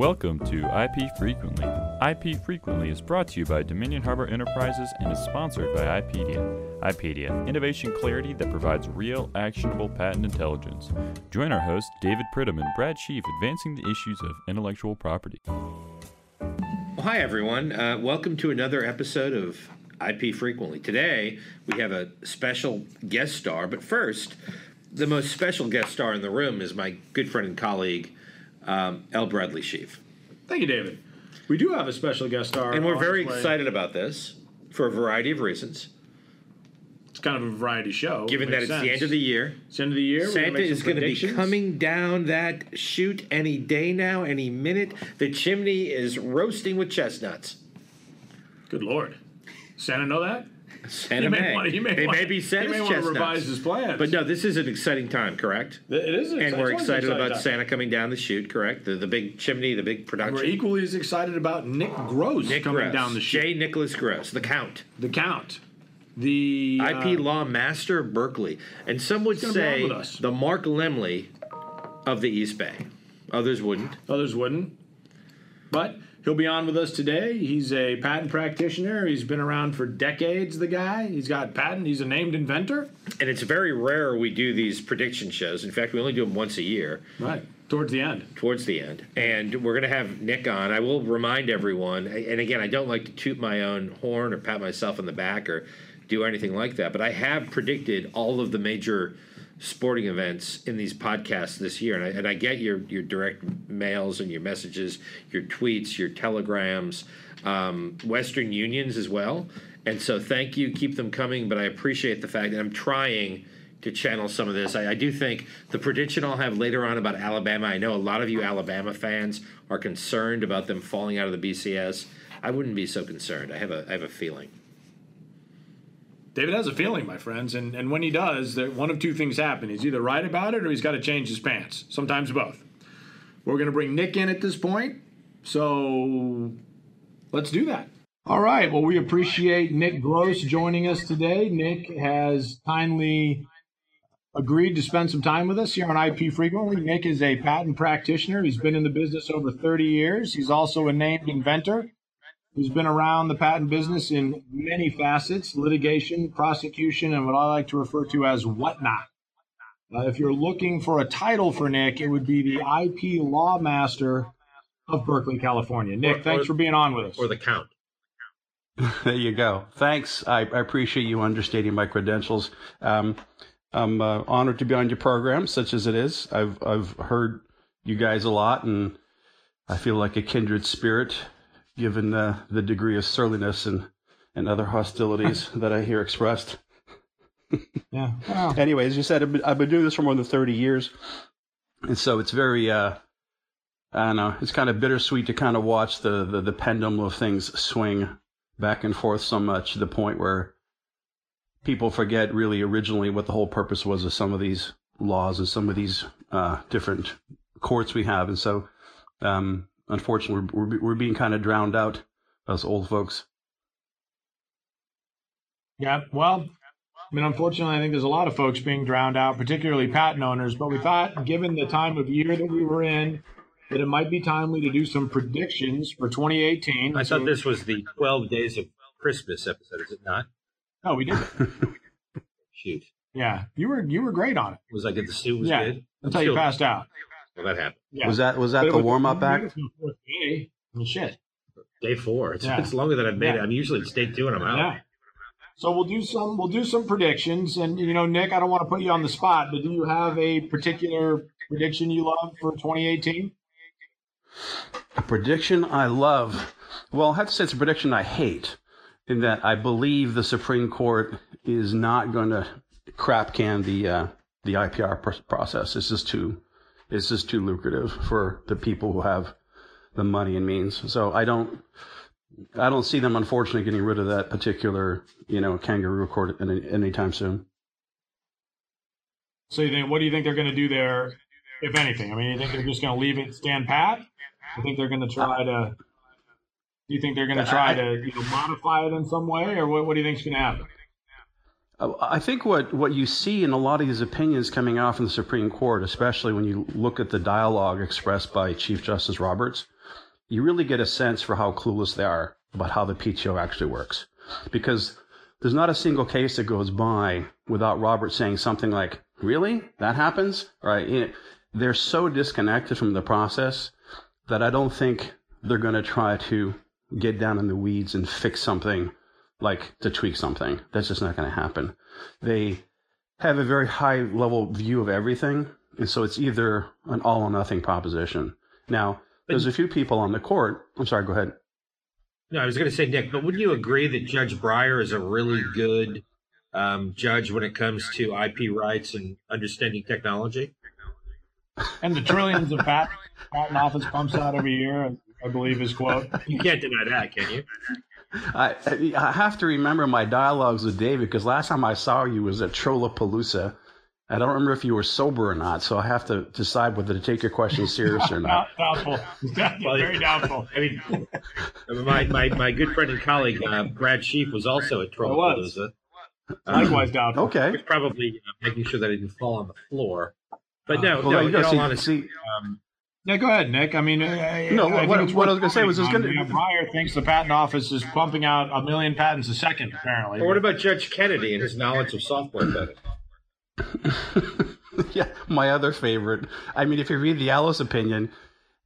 Welcome to IP Frequently. IP Frequently is brought to you by Dominion Harbor Enterprises and is sponsored by IPedia. IPedia, innovation clarity that provides real, actionable patent intelligence. Join our hosts, David Pridham and Brad Sheafe, advancing the issues of intellectual property. Well, hi, everyone. Uh, welcome to another episode of IP Frequently. Today, we have a special guest star, but first, the most special guest star in the room is my good friend and colleague, um, L. Bradley Sheafe. Thank you, David. We do have a special guest star. And we're very display. excited about this for a variety of reasons. It's kind of a variety show. Given that Makes it's the end of the year, It's the end of the year. Santa is going to be coming down that chute any day now, any minute. The chimney is roasting with chestnuts. Good lord, Santa know that? Santa He may may. wanna- he may they wanna- may be he may wanna revise his plans. But no, this is an exciting time, correct? It is, an And we're excited about time. Santa coming down the chute, correct? The the big chimney, the big production. We're equally as excited about Nick Gross Nick coming Gross, down the chute. J. Nicholas Gross, the Count, The Count, the IP uh, law master of Berkeley, and some would gonna be on say the Mark Lemley of the East Bay. Others wouldn't. Others wouldn't. But he'll be on with us today. He's a patent practitioner. He's been around for decades, the guy. He's got patent. He's a named inventor. And it's very rare we do these prediction shows. In fact, we only do them once a year. Right. Towards the end. towards the end. And we're going to have Nick on. I will remind everyone, and again, I don't like to toot my own horn or pat myself on the back or do anything like that, but I have predicted all of the major sporting events in these podcasts this year. And I, and I get your, your direct mails and your messages, your tweets, your telegrams, um, Western Unions as well. And so thank you. Keep them coming. But I appreciate the fact that I'm trying to channel some of this. I, I do think the prediction I'll have later on about Alabama. I know a lot of you Alabama fans are concerned about them falling out of the BCS. I wouldn't be so concerned. I have a I have a feeling. David has a feeling, my friends, and, and when he does, there, one of two things happen. He's either right about it or he's got to change his pants. Sometimes both. We're going to bring Nick in at this point, so let's do that. All right. Well, we appreciate Nick Gross joining us today. Nick has kindly agreed to spend some time with us here on IP Frequently. Nick is a patent practitioner. He's been in the business over 30 years. He's also a named inventor who's been around the patent business in many facets litigation, prosecution, and what I like to refer to as whatnot. Uh, if you're looking for a title for Nick, it would be the IP Law Master of Berkeley, California. Nick, Or- thanks or- for being on with us. Or the count. There you go. Thanks. I, I appreciate you understating my credentials. Um, I'm uh, honored to be on your program, such as it is. I've I've heard you guys a lot, and I feel like a kindred spirit, given uh, the degree of surliness and and other hostilities that I hear expressed. yeah. Well, Anyway, as you said, I've been, I've been doing this for more than 30 years. And so it's very, uh, I don't know, it's kind of bittersweet to kind of watch the, the, the pendulum of things swing back and forth so much to the point where people forget really originally what the whole purpose was of some of these laws and some of these uh, different courts we have. And so, um, unfortunately, we're, we're, we're being kind of drowned out, us old folks. Yeah, well, I mean, unfortunately, I think there's a lot of folks being drowned out, particularly patent owners. But we thought, given the time of year that we were in, that it might be timely to do some predictions for 2018. I So- thought this was the Twelve Days of Christmas episode. Is it not? Oh, we did. Shoot. Yeah, you were you were great on it Was I good? The stew was Yeah. good. until you Still- passed out. Well, that happened. Yeah. Was that was that But the warm up act? it was the fourth day. I mean, shit. Day four. It's, Yeah. it's longer than I've made it. I'm usually it's day two and I'm out. Yeah. So we'll do some we'll do some predictions, and you know, Nick, I don't want to put you on the spot, but do you have a particular prediction you love for 2018? A prediction I love. Well, I have to say it's a prediction I hate, in that I believe the Supreme Court is not going to crap can the uh, the IPR pr- process. It's just too it's just too lucrative for the people who have the money and means. So I don't I don't see them unfortunately getting rid of that particular you know kangaroo court any, anytime soon. So you think what do you think they're going to do there, if anything? I mean, you think they're just going to leave it stand pat? I think they're going to try to. Do you think they're going to try to you know, modify it in some way, or what, what do you think's going to happen? I think what, what you see in a lot of these opinions coming out from the Supreme Court, especially when you look at the dialogue expressed by Chief Justice Roberts, you really get a sense for how clueless they are about how the PTO actually works. Because there's not a single case that goes by without Roberts saying something like, Really? That happens? Right? They're so disconnected from the process that I don't think they're going to try to get down in the weeds and fix something like to tweak something. That's just not going to happen. They have a very high level view of everything. And so it's either an all or nothing proposition. Now, there's a few people on the court. I'm sorry, go ahead. No, I was going to say, Nick, but wouldn't you agree that Judge Breyer is a really good um, judge when it comes to IP rights and understanding technology? And the trillions of patent, patent office pumps out every year, I believe his quote. You can't deny that, can you? I, I have to remember my dialogues with David because last time I saw you was at Trollapalooza. I don't remember if you were sober or not, so I have to decide whether to take your question serious or not. doubtful. Very doubtful. I mean, my, my, my good friend and colleague, uh, Brad Sheafe, was also at Trollapalooza. Likewise doubtful. Okay. Was probably uh, making sure that it didn't fall on the floor. But no, Uh, well, no, you in gotta all see- honesty, see- um, Yeah, go ahead, Nick. I mean, uh, No, I what- think what I was gonna say was it's commenting gonna- You Breyer thinks the patent office is pumping out a million patents a second, apparently. or what about Judge Kennedy and his knowledge of software coding? yeah, my other favorite. I mean, if you read the Alice opinion,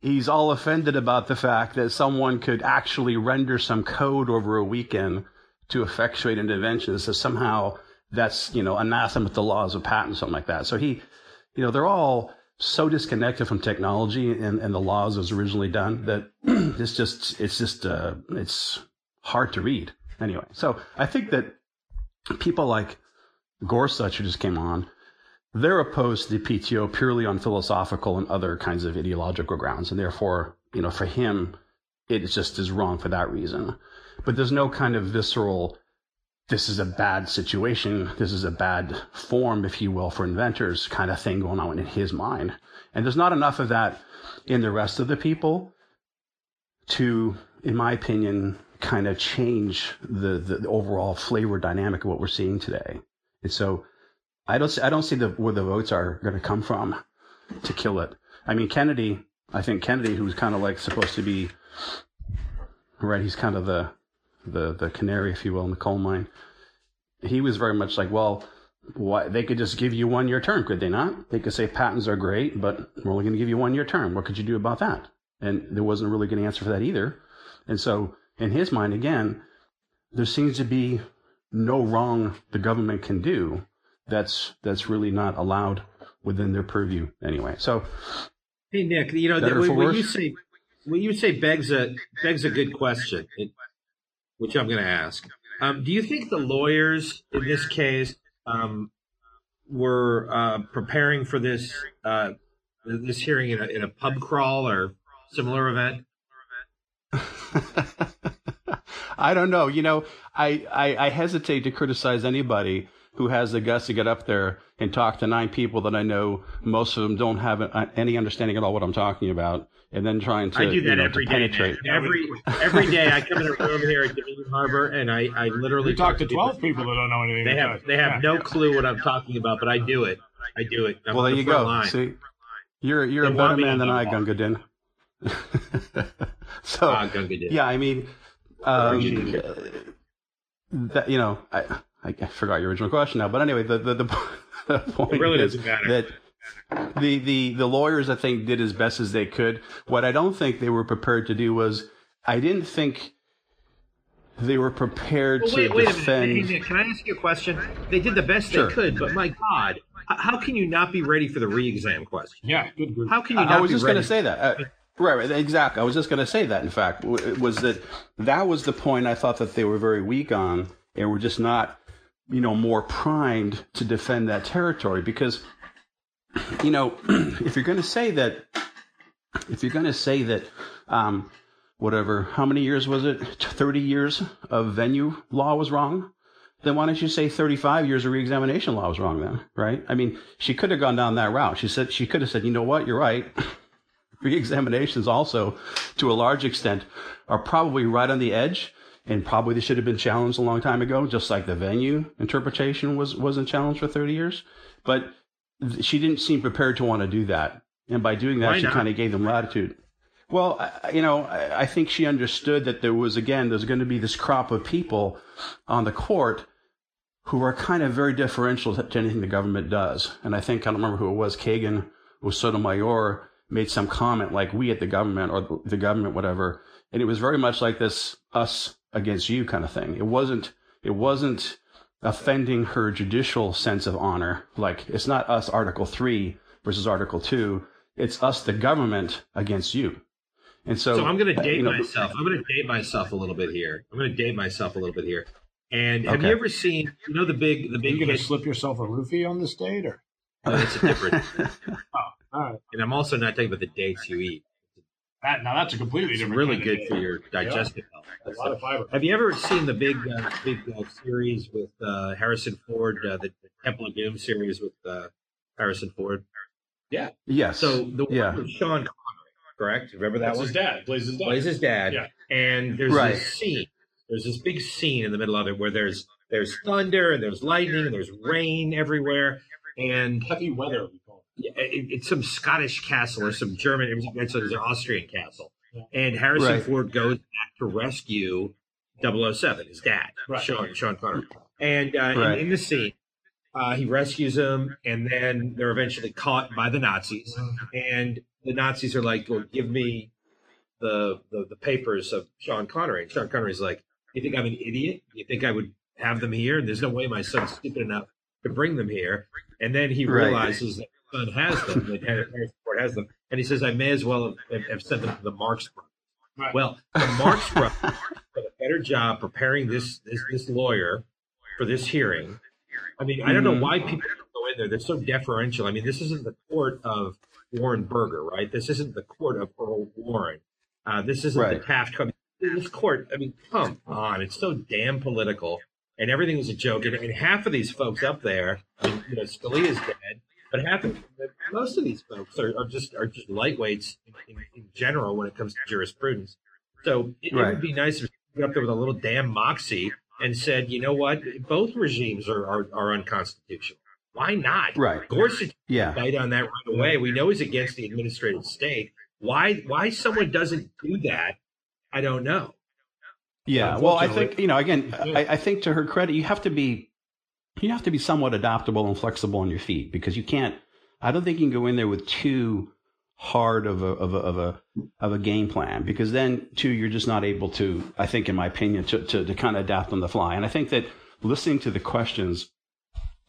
he's all offended about the fact that someone could actually render some code over a weekend to effectuate an invention. So somehow that's, you know, anathema to the laws of patent, something like that. So he, you know, they're all so disconnected from technology and, and the laws as originally done that it's just, it's just, uh, it's hard to read. Anyway, so I think that people like Gorsuch, who just came on, they're opposed to the PTO purely on philosophical and other kinds of ideological grounds, and therefore, you know, for him, it just is wrong for that reason. But there's no kind of visceral, this is a bad situation, this is a bad form, if you will, for inventors kind of thing going on in his mind. And there's not enough of that in the rest of the people to, in my opinion, kind of change the, the overall flavor dynamic of what we're seeing today. And so I don't see, I don't see the, where the votes are going to come from to kill it. I mean, Kennedy, I think Kennedy, who's kind of like supposed to be, right, he's kind of the, the, the canary, if you will, in the coal mine. He was very much like, well, why, they could just give you one year term, could they not? They could say patents are great, but we're only going to give you one year term. What could you do about that? And there wasn't a really good answer for that either. And so, in his mind, again, there seems to be no wrong the government can do that's that's really not allowed within their purview anyway. So Hey Nick, you know Better that, for what you say, what you say begs a begs a good question, it- which I'm going to ask. Um, do you think the lawyers in this case um, were uh, preparing for this uh, this hearing in a, in a pub crawl or similar event? I don't know. You know, I, I I hesitate to criticize anybody who has the guts to get up there and talk to nine people that I know. Most of them don't have any understanding at all what I'm talking about, and then trying to I do that you know, every to day. penetrate. Every every day, I come in a room here at Dominion Harbor, and I, I literally We talked to people. 12 people that don't know anything. They have they have no clue what I'm talking about, but I do it. I do it. I'm Well, there the you go. line. See, you're you're They a better man than I, more. Gunga so Ah, Gunga Din. yeah, I mean, um, that you know, I I forgot your original question now, but anyway, the the the, the point It really is doesn't matter. that the the the lawyers I think did as best as they could. What I don't think they were prepared to do was I didn't think they were prepared Well, to wait, wait a minute. Can I ask you a question? They did the best Sure. they could, but my God, how can you not be ready for the re-exam question? Yeah, good group. How can you not I was just going to say that. Uh, right, right, exactly. I was just going to say that. In fact, w- was that that was the point I thought that they were very weak on, and were just not, you know, more primed to defend that territory. Because, you know, if you're going to say that, if you're going to say that, um, whatever, how many years was it? Thirty years of venue law was wrong. Then why don't you say 35 years of reexamination law was wrong then, right? I mean, she could have gone down that route. She said she could have said, you know what, you're right. Reexaminations also, to a large extent, are probably right on the edge, and probably they should have been challenged a long time ago, just like the venue interpretation was wasn't challenged for 30 years. But she didn't seem prepared to want to do that, and by doing that, Why she kind of gave them latitude. Well, I- you know, I I think she understood that there was again there's going to be this crop of people on the court who are kind of very differential to to anything the government does. And I think I don't remember who it was, Kagan or Sotomayor made some comment like "we at the government" or "the- the government," whatever. And it was very much like this "us against you" kind of thing. It wasn't. It wasn't offending her judicial sense of honor. Like it's not us Article Three versus Article Two. It's us, the government, against you. And so, So I'm going to uh, date you know, myself. I'm going to date myself a little bit here. I'm going to date myself a little bit here. And have Okay. you ever seen, you know, the big, the Are big you going to slip yourself a roofie on this date, or? Oh, that's a different. oh, All right. and I'm also not talking about the dates you eat. That, now that's a completely It's different. really kind good date. for your digestive health. A lot of fiber. Have you ever seen the big, uh, big uh, series with uh, Harrison Ford, uh, the, the Temple of Doom series with uh, Harrison Ford? Yeah. Yes. So the one Yeah. with Sean Connery, correct? Remember that That's one? his dad. Plays his dad. plays his dad. Yeah. And there's Right. this scene. There's this big scene in the middle of it where there's there's thunder and there's lightning and there's rain everywhere. And Heavy weather. We call it. it, it's some Scottish castle or some German. It was, it's an Austrian castle. And Harrison Right. Ford goes back to rescue 007, his dad, Right. Sean Sean Connery. And uh, Right. in, in the scene, uh, he rescues him, and then they're eventually caught by the Nazis. And the Nazis are like, "Well, give me the, the the papers of Sean Connery." And Sean Connery's like, "You think I'm an idiot? You think I would have them here? And there's no way my son's stupid enough to bring them here." And then he Right. realizes that his son has them, that Harrison Ford has them, and he says, "I may as well have, have sent them to the Marx Brothers." Right. Well, the Marx Brothers did a better job preparing this this this lawyer for this hearing. I mean, I don't know why people go in there. They're so deferential. I mean, this isn't the court of Warren Burger, right? This isn't the court of Earl Warren. Uh, this isn't Right. the Taft. Co- This court. I mean, come on. It's so damn political, and everything was a joke. And, and half of these folks up there, I mean, you know, Scalia's dead, but half most of these folks are, are just are just lightweights in, in, general when it comes to jurisprudence. So it, it would be nice if we got up there with a little damn moxie and said, you know what, both regimes are, are, are unconstitutional. Why not? Right. Gorsuch yeah. bite on that right away. We know he's against the administrative state. Why why someone doesn't do that, I don't know. Yeah, well, I think you know. Again, I, I think to her credit, you have to be, you have to be somewhat adaptable and flexible on your feet because you can't. I don't think you can go in there with too hard of a of a of a of a game plan because then too you're just not able to. I think, in my opinion, to to, to kind of adapt on the fly. And I think that listening to the questions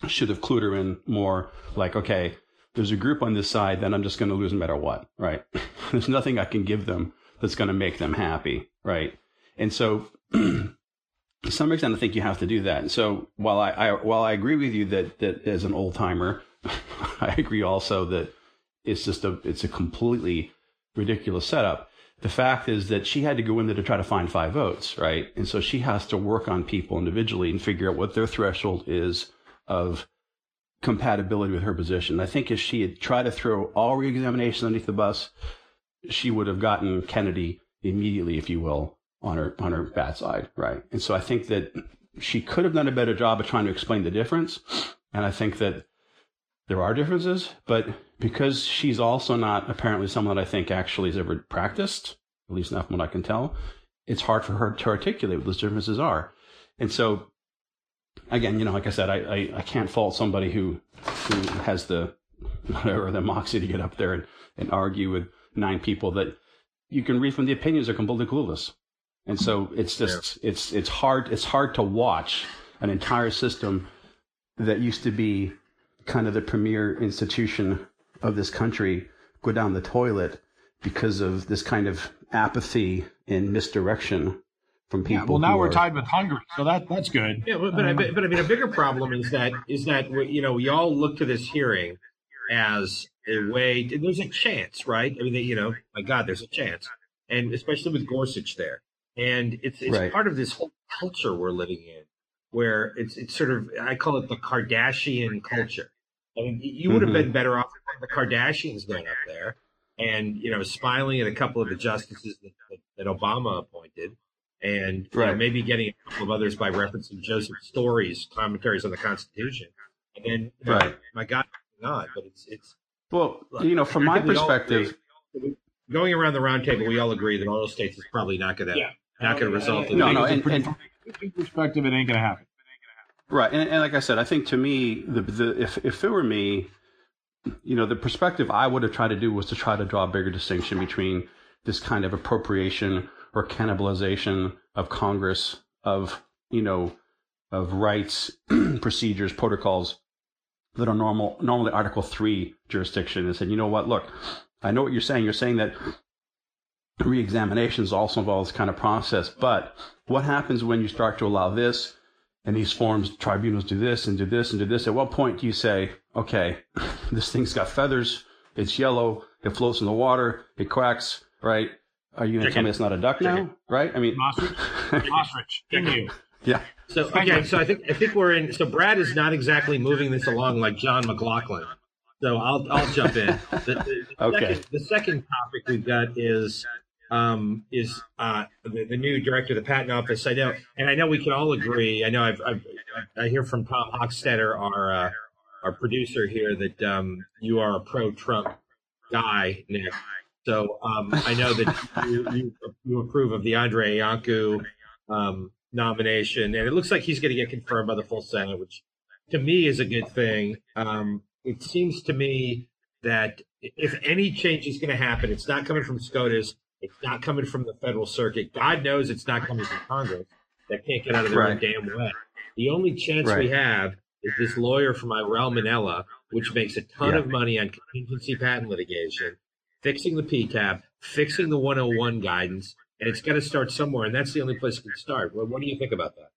should have clued her in more. Like, okay, there's a group on this side, then I'm just going to lose no matter what, right? there's nothing I can give them that's going to make them happy, right? And so, to some extent, I think you have to do that. And so, while I, I while I agree with you that that as an old timer, I agree also that it's just a it's a completely ridiculous setup. The fact is that she had to go in there to try to find five votes, right? And so she has to work on people individually and figure out what their threshold is of compatibility with her position. I think if she had tried to throw all reexaminations underneath the bus, she would have gotten Kennedy immediately, if you will, on her on her bad side, right? And so I think that she could have done a better job of trying to explain the difference. And I think that there are differences, but because she's also not apparently someone that I think actually has ever practiced, at least not from what I can tell, it's hard for her to articulate what those differences are. And so again, you know, like I said, I, I, I can't fault somebody who who has the whatever the moxie to get up there and, and argue with nine people that you can read from the opinions are completely clueless. And so it's just it's it's hard it's hard to watch an entire system that used to be kind of the premier institution of this country go down the toilet because of this kind of apathy and misdirection from people. Yeah, well, now we're are- tied with Hungary, so that that's good. Yeah, but, but, I, but I mean, a bigger problem is that is that we- you know we all look to this hearing as a way. There's a chance, right? I mean, they, you know, my God, there's a chance, and especially with Gorsuch there, and it's it's Right. part of this whole culture we're living in, where it's it's sort of I call it the Kardashian culture. I mean, you would have Mhm. been better off if the Kardashians going up there and you know smiling at a couple of the justices that, that, that Obama appointed, and you know, maybe getting a couple of others by referencing Joseph Story's commentaries on the Constitution, and then you know, Right. my God, not. But it's it's Well, you know, from my I think we all perspective, agree. going around the round table, we all agree that oil states is probably not going to Yeah. Not going to result in No, no, and, and From perspective, it ain't gonna happen. Right, and, and like I said, I think to me, the, the if if it were me, you know, the perspective I would have tried to do was to try to draw a bigger distinction between this kind of appropriation or cannibalization of Congress of you know of rights, procedures, protocols that are normal normally Article Three jurisdiction, and said, you know what, look, I know what you're saying. You're saying that reexaminations also involves kind of process, but what happens when you start to allow this? and these forms tribunals do this and do this and do this. At what point do you say, okay, this thing's got feathers, it's yellow, it floats in the water, it quacks, right? Are you going to tell me it's not a duck now, right? I mean, Ostrich, ostrich, can you? yeah, So okay, so I think I think we're in. So Brad is not exactly moving this along like John McLaughlin. So I'll I'll jump in. The, the, the Okay. Second, the second topic we've got is um, is uh, the, the new director of the patent office. I know, and I know we can all agree. I know I've, I've I hear from Tom Hochstetter, our uh, our producer here, that um, you are a pro-Trump guy, Nick. So um, I know that you, you you approve of the Andre Iancu um, nomination, and it looks like he's going to get confirmed by the full Senate, which to me is a good thing. Um, it seems to me that if any change is going to happen, it's not coming from SCOTUS, it's not coming from the federal circuit. God knows it's not coming from Congress that can't get out of their own damn way. The only chance we have is this lawyer from Irell Manella, which makes a ton Yeah. of money on contingency patent litigation, fixing the PTAB, fixing the 101 guidance, and it's got to start somewhere, and that's the only place it can start. What, what do you think about that?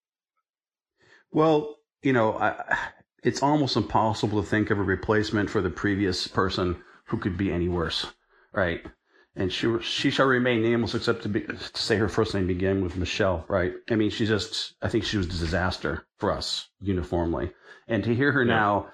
Well, you know, I, it's almost impossible to think of a replacement for the previous person who could be any worse, right? And she she shall remain nameless except to be to say her first name began with Michelle, right? I mean, she just I think she was a disaster for us uniformly, and to hear her Yeah. now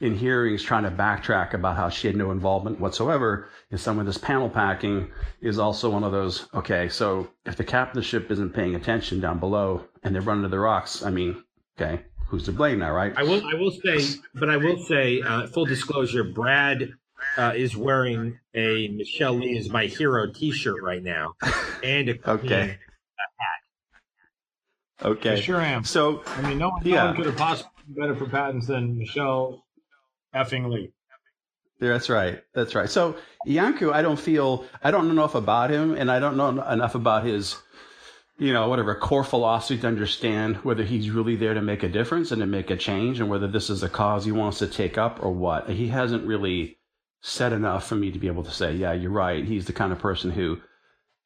in hearings trying to backtrack about how she had no involvement whatsoever in some of this panel packing is also one of those okay so if the captain of the ship isn't paying attention down below and they're running to the rocks i mean okay who's to blame now right I will. I will say, but I will say, uh, full disclosure, Brad uh, is wearing a Michelle Lee is my hero T-shirt right now, and a Okay. I okay I sure am. so I mean, no one, Yeah. no one could have possibly been better for patents than Michelle effing Lee. That's right. That's right. So Iancu, I don't feel I don't know enough about him, and I don't know enough about his, you know, whatever core philosophy to understand whether he's really there to make a difference and to make a change, and whether this is a cause he wants to take up or what. He hasn't really said enough for me to be able to say, yeah, you're right. He's the kind of person who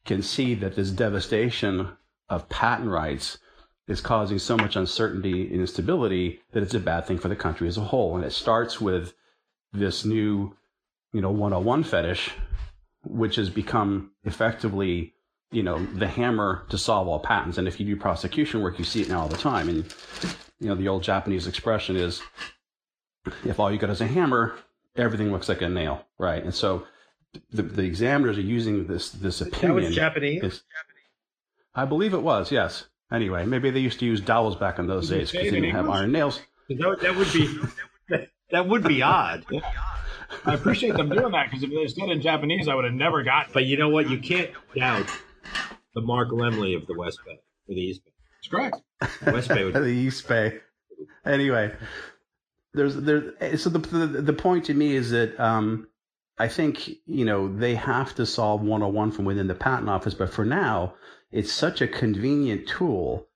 can see that this devastation of patent rights is causing so much uncertainty and instability that it's a bad thing for the country as a whole. And it starts with this new, you know, 101 fetish, which has become effectively, you know, the hammer to solve all patents. And if you do prosecution work, you see it now all the time. And, you know, the old Japanese expression is if all you got is a hammer, everything looks like a nail, right? And so the, the examiners are using this, this opinion. That was Japanese. It's- I believe it was, yes. Anyway, maybe they used to use dowels back in those Did days because they didn't have iron nails. That, that would be that would be odd. I appreciate them doing that because if they said in Japanese, I would have never gotten it. But you know what? You can't doubt the Mark Lemley of the West Bay or the East Bay. It's correct. West Bay would the East Bay. Anyway, there's there. So the, the the point to me is that um, I think you know they have to solve 101 from within the patent office, but for now, it's such a convenient tool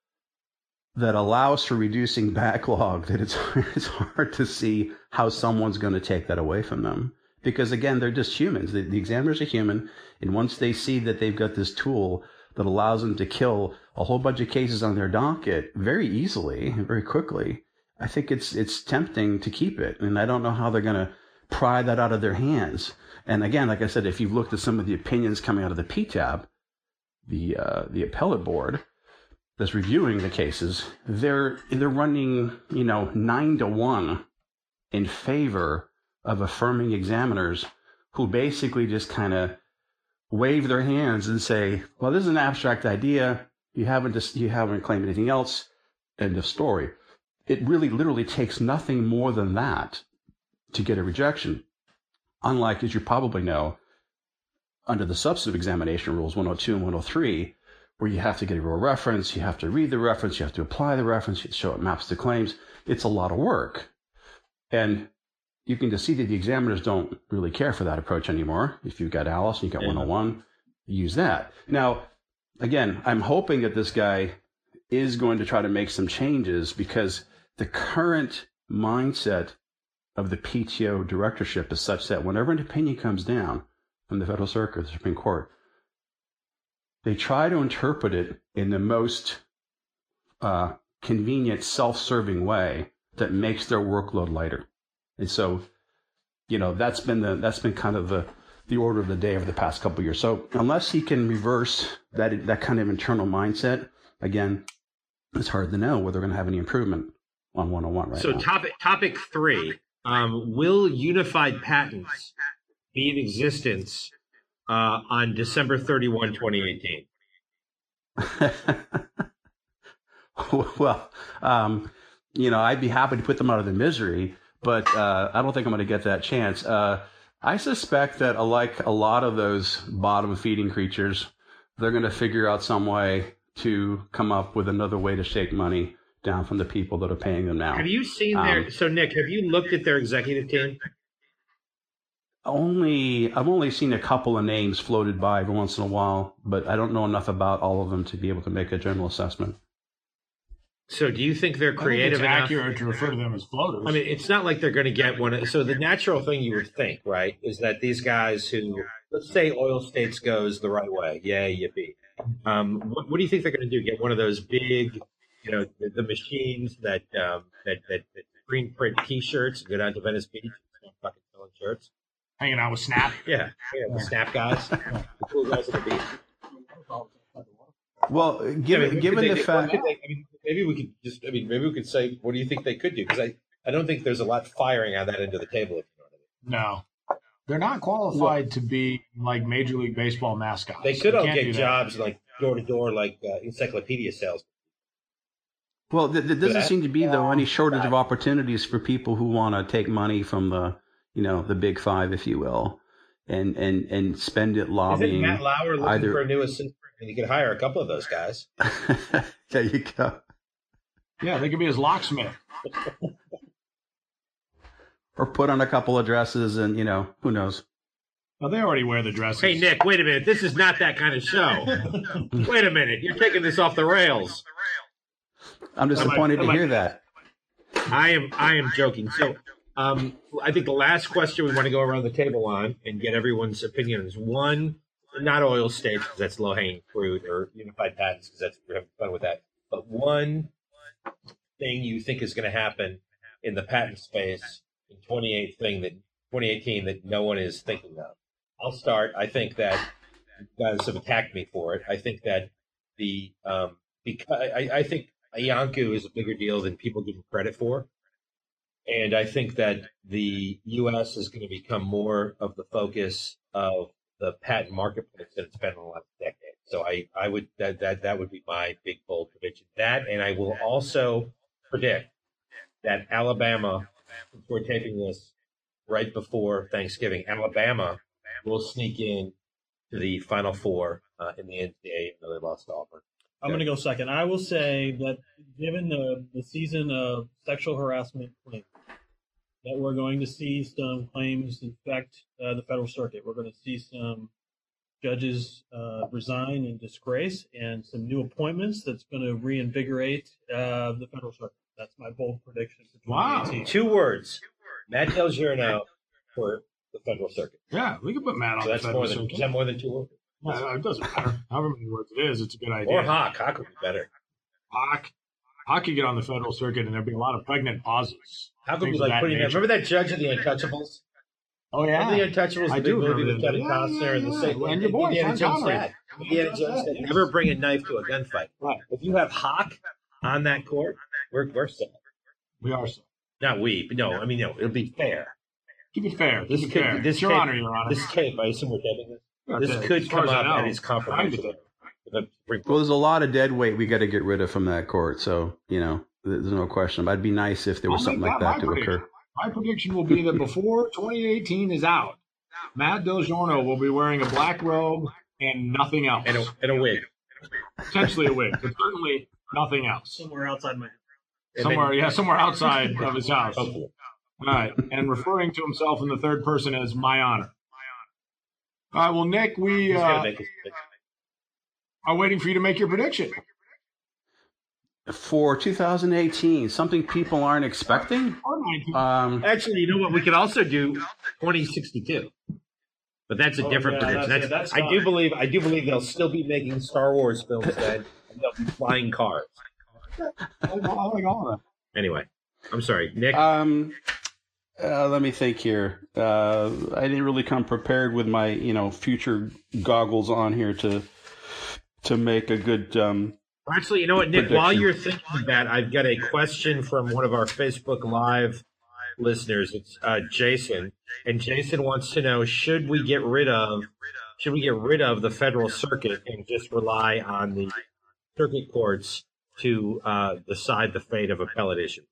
that allows for reducing backlog that it's it's hard to see how someone's going to take that away from them. Because again, they're just humans. The, the examiners are human, and once they see that they've got this tool that allows them to kill a whole bunch of cases on their docket very easily, very quickly, I think it's it's tempting to keep it. And I don't know how they're going to pry that out of their hands. And again, like I said, if you've looked at some of the opinions coming out of the PTAB, the uh, the appellate board that's reviewing the cases, they're they're running you know nine to one in favor of affirming examiners who basically just kind of wave their hands and say, "Well, this is an abstract idea. You haven't just you haven't claimed anything else." End of story. It really, literally takes nothing more than that to get a rejection. Unlike, as you probably know, under the substantive examination rules 102 and 103, where you have to get a real reference, you have to read the reference, you have to apply the reference, you show it maps to claims. It's a lot of work. And you can just see that the examiners don't really care for that approach anymore. If you've got Alice and you've got Yeah. 101, use that. Now, again, I'm hoping that this guy is going to try to make some changes because the current mindset of the PTO directorship is such that whenever an opinion comes down from the Federal Circuit, the Supreme Court, they try to interpret it in the most uh, convenient, self-serving way that makes their workload lighter. And so, you know, that's been the that's been kind of the the order of the day over the past couple years. So unless he can reverse that that kind of internal mindset, again, it's hard to know whether they're going to have any improvement on 101 right so now. topic topic three: um, Will unified patents be in existence uh, on December 31, 2018? well, um, you know, I'd be happy to put them out of their misery, but uh, I don't think I'm going to get that chance. Uh, I suspect that, uh, like a lot of those bottom feeding creatures, they're going to figure out some way to come up with another way to shake money down from the people that are paying them now. Have you seen Um, their? So Nick, have you looked at their executive team? Only I've only seen a couple of names floated by every once in a while, but I don't know enough about all of them to be able to make a general assessment. So do you think they're I think creative it's enough? accurate to refer to them as floaters. I mean, it's not like they're going to get one. So the natural thing you would think, right, is that these guys who, let's say, oil states goes the right way, yay, yippee. Um, what, what do you think they're going to do? Get one of those big, you know, the, the machines that, um, that that that green print T-shirts, go down to Venice Beach, and fucking selling shirts. hanging out with Snap. Yeah, yeah, the snap guys, the cool guys at the beach. Well, I given mean, given could the fact, they- I mean, maybe we could just. I mean, maybe we could say, what do you think they could do? Because I, I don't think there's a lot firing on that end of the table. If you know what I mean. No. They're not qualified to be like Major League Baseball mascots. They could all can't get that. jobs like door to door, like uh, encyclopedia sales. Well, th- there doesn't seem to be though any shortage of opportunities for people who want to take money from the, you know, the big five, if you will, and and and spend it Isn't lobbying. Matt Lauer looking either- for a new assistant? And you could hire a couple of those guys. there you go. Yeah, they could be his locksmith. Or put on a couple of dresses, and you know, who knows. Well, they already wear the dresses. Hey Nick, wait a minute. This is not that kind of show. wait a minute. You're taking this off the rails. I'm disappointed am to I- hear that. I am. I am joking. So, um, I think the last question we want to go around the table on and get everyone's opinion is one, not oil states because that's low hanging fruit, or unified patents because that's we're having fun with that. But one thing you think is going to happen in the patent space in 28 thing that 2018 that no one is thinking of. I'll start. I think that you guys have attacked me for it. I think that the um, because I, I think Iancu is a bigger deal than people give him credit for. And I think that the U.S. is going to become more of the focus of the patent marketplace than it's been in the last decade. So I, I would that, that that would be my big bold prediction. That, and I will also predict that Alabama, we're taping this right before Thanksgiving, Alabama will sneak in to the Final Four uh, in the NCAA, even though they lost Auburn. I'm going to go second. I will say that given the, the season of sexual harassment claims, that we're going to see some claims infect uh, the federal circuit. We're going to see some judges uh, resign in disgrace and some new appointments that's going to reinvigorate uh, the federal circuit. That's my bold prediction for Wow. Two words: Matt Del Giorno for the federal circuit. Yeah, we could put Matt on So the that's federal more than circuit. is that more than two words? Yeah, it doesn't matter. However many words it is, it's a good idea. Or Hawk. Hawk would be better. Hawk. Hawk could get on the federal circuit, and there'd be a lot of pregnant pauses. How could we like putting that? Remember that judge of the Untouchables? Oh Remember yeah. the Untouchables, the I big do movie remember with. Kevin Yeah, Costner and the yeah, same yeah. And your boy, Indiana Jones said. Indiana Jones said, never bring a knife to a gunfight. Right. If you have Hawk on that court, we're we're set. We are so. Not we, but no, I mean no, it'll be fair. Keep it fair. This Keep it fair. this your honor, your honor. This tape, I assume we're taping this. That's This it. could come as up know, at his confirmation. I did. The Supreme Well, there's a lot of dead weight we got to get rid of from that court. So you know, there's no question. But it'd be nice if there was I'll something like that that to prediction. occur. My prediction will be that before 2018 is out, Matt Del Giorno will be wearing a black robe and nothing else. And a, and a wig. Potentially a wig, but certainly nothing else. Somewhere outside my And Somewhere, yeah, somewhere outside of his house. All Hopefully. right, and referring to himself in the third person as my honor. All right, well, Nick, we uh, make his prediction. are waiting for you to make your prediction. For 2018, something people aren't expecting. Um, Actually, you know what? We could also do 2062. But that's a Oh, different yeah, prediction. that's- That's, yeah, that's I do believe I do believe they'll still be making Star Wars films then. and they'll be flying cars. I like all of that. Anyway, I'm sorry, Nick. um, uh, let me think here. Uh, I didn't really come prepared with my, you know, future goggles on here to to make a good. Um, Actually, you know what, Nick? prediction. While you're thinking that, I've got a question from one of our Facebook Live listeners. It's uh, Jason, and Jason wants to know: Should we get rid of should we get rid of the federal circuit and just rely on the circuit courts to uh, decide the fate of appellate issues?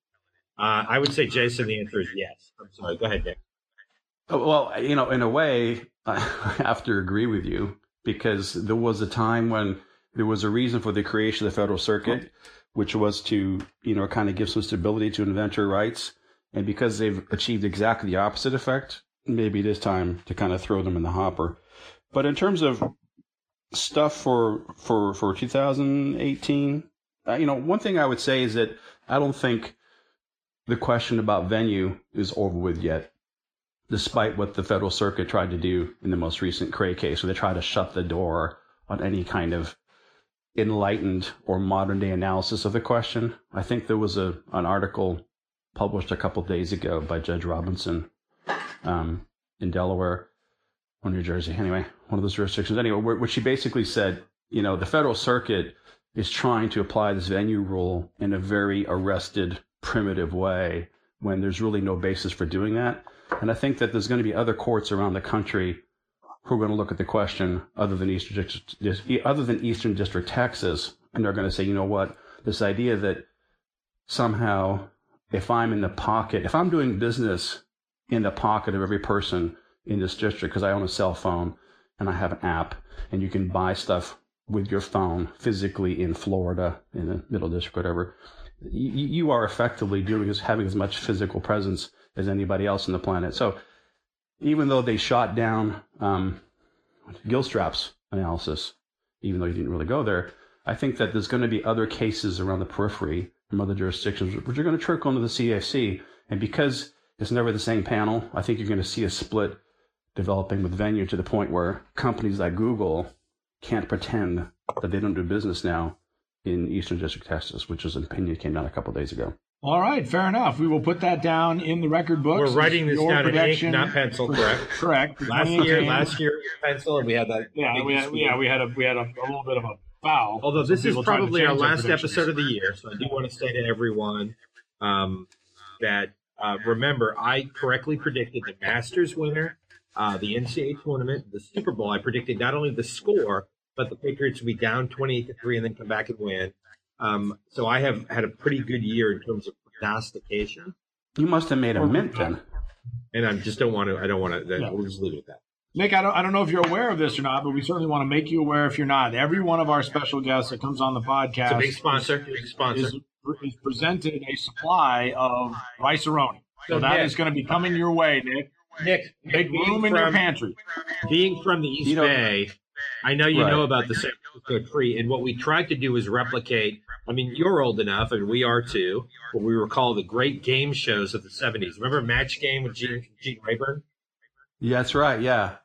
Uh, I would say, Jason, the answer is yes. I'm sorry. Go ahead, Nick. Oh, Well, you know, in a way, I have to agree with you because there was a time when there was a reason for the creation of the federal circuit, which was to, you know, kind of give some stability to inventor rights. And because they've achieved exactly the opposite effect, maybe it is time to kind of throw them in the hopper. But in terms of stuff for for for 2018, uh, you know, one thing I would say is that I don't think the question about venue is over with yet despite what the Federal Circuit tried to do in the most recent Cray case, where they tried to shut the door on any kind of enlightened or modern day analysis of the question. I think there was a an article published a couple days ago by Judge Robinson um, in Delaware or New Jersey, anyway, one of those jurisdictions. Anyway, where, where she basically said, you know, the Federal Circuit is trying to apply this venue rule in a very arrested, primitive way when there's really no basis for doing that. And I think that there's going to be other courts around the country who are going to look at the question other than Eastern District, other than Eastern District, Texas, and they're going to say, you know what, this idea that somehow if I'm in the pocket, if I'm doing business in the pocket of every person in this district because I own a cell phone and I have an app, and you can buy stuff with your phone physically in Florida, in the Middle District, whatever, you, you are effectively doing is having as much physical presence as anybody else on the planet. So even though they shot down um, Gilstrap's analysis, even though he didn't really go there, I think that there's going to be other cases around the periphery from other jurisdictions which are going to trickle into the CAC. And because it's never the same panel, I think you're going to see a split developing with venue to the point where companies like Google can't pretend that they don't do business now in Eastern District, Texas, which is an opinion that came down a couple days ago. All right, fair enough. We will put that down in the record books. We're writing this Your down in ink, not pencil. Correct. Correct. Last year, last year pencil, and we had that. Yeah, we had, yeah, we had a we had a, a little bit of a foul. Although this is people tried to probably our last predictions. episode of the year, so I do want to say to everyone um, that uh, remember I correctly predicted the Masters winner, uh, the NCAA tournament, the Super Bowl. I predicted not only the score, but the Patriots would be down twenty-eight to three and then come back and win. Um, so I have had a pretty good year in terms of prognostication, You must have made a mint then. and I just don't want to. I don't want to. Yeah. We'll just leave it at that. Nick, I don't, I don't know if you're aware of this or not, but we certainly want to make you aware if you're not. Every one of our special guests that comes on the podcast It's a big sponsor. Big sponsor. is, is presented a supply of Rice-A-Roni. So So, that Nick- is going to be coming your way, Nick. Nick, Make being room in your from- pantry. being from the East You know- Bay, I know you Right. know about the San Francisco tree, and what we tried to do is replicate. I mean, you're old enough, and we are too. What we recall the great game shows of the '70s. Remember Match Game with Gene, Gene Rayburn? Yeah, that's right. Yeah.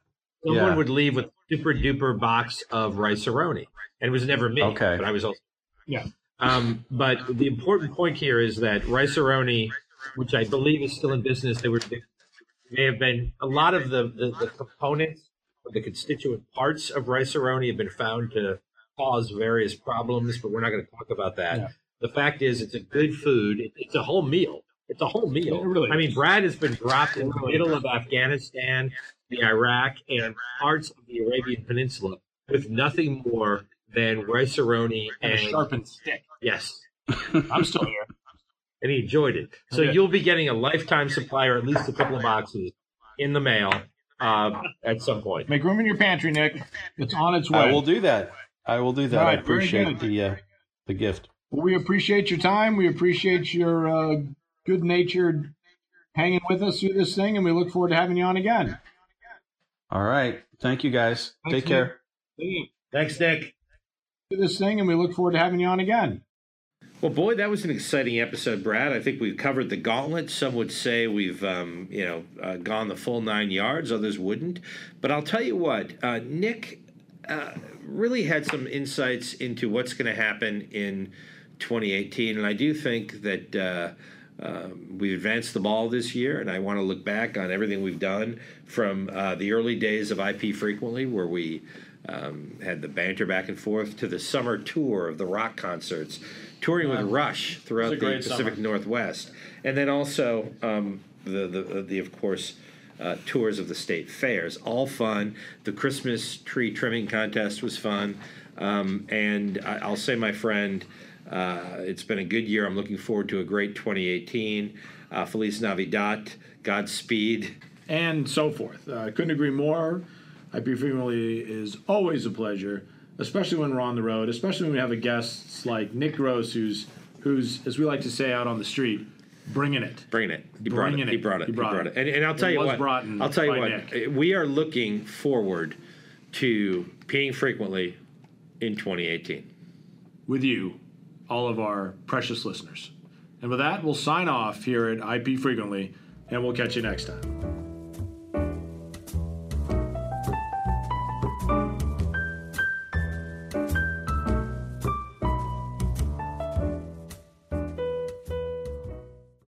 Someone Yeah. would leave with a super duper box of Rice-A-Roni, and it was never me. Okay. but I was also Yeah. Um, but the important point here is that Rice-A-Roni, which I believe is still in business, they were they may have been a lot of the, the, the components or the constituent parts of Rice-A-Roni have been found to cause various problems, but we're not going to talk about that. Yeah. The fact is, it's a good food. It, it's a whole meal. It's a whole meal. Really I mean. Brad has been dropped in the middle of Afghanistan, the Iraq, and parts of the Arabian Peninsula with nothing more than Rice-A-Roni And a sharpened stick. yes, I'm still here. and he enjoyed it. So Okay. you'll be getting a lifetime supply, or at least a couple of boxes, in the mail. Uh, at some point. Make room in your pantry, Nick. It's on its way. I will do that. I will do that. All I appreciate the uh, the gift. Well, we appreciate your time. We appreciate your uh, good natured hanging with us through this thing, and we look forward to having you on again. All right. Thank you guys. Thanks, Take care. Thanks, Nick. Do this thing, and we look forward to having you on again. Well, boy, that was an exciting episode, Brad. I think we've covered the gauntlet. Some would say we've, um, you know, uh, gone the full nine yards. Others wouldn't. But I'll tell you what, uh, Nick uh, really had some insights into what's going to happen in 2018, and I do think that. Uh, um, we've advanced the ball this year, and I want to look back on everything we've done from uh, the early days of IP Frequently, where we um, had the banter back and forth, to the summer tour of the rock concerts, touring with Rush throughout the Pacific summer. Northwest, and then also um, the, the the of course. Uh, tours of the state fairs, all fun. The Christmas tree trimming contest was fun, um, and I, I'll say, my friend, uh, it's been a good year. I'm looking forward to a great 2018. Uh, Feliz Navidad, Godspeed. and so forth. Uh, I couldn't agree more. IP frequently is always a pleasure, especially when we're on the road, especially when we have a guest like Nick Gross, who's who's as we like to say out on the street, bringing it. Bringing it. He brought Bringing it. He brought it. He He brought brought it. it. And, and I'll tell It you what. brought I'll tell you what. Nick. We are looking forward to peeing frequently in 2018. with you, all of our precious listeners. And with that, we'll sign off here at IP Frequently, and we'll catch you next time.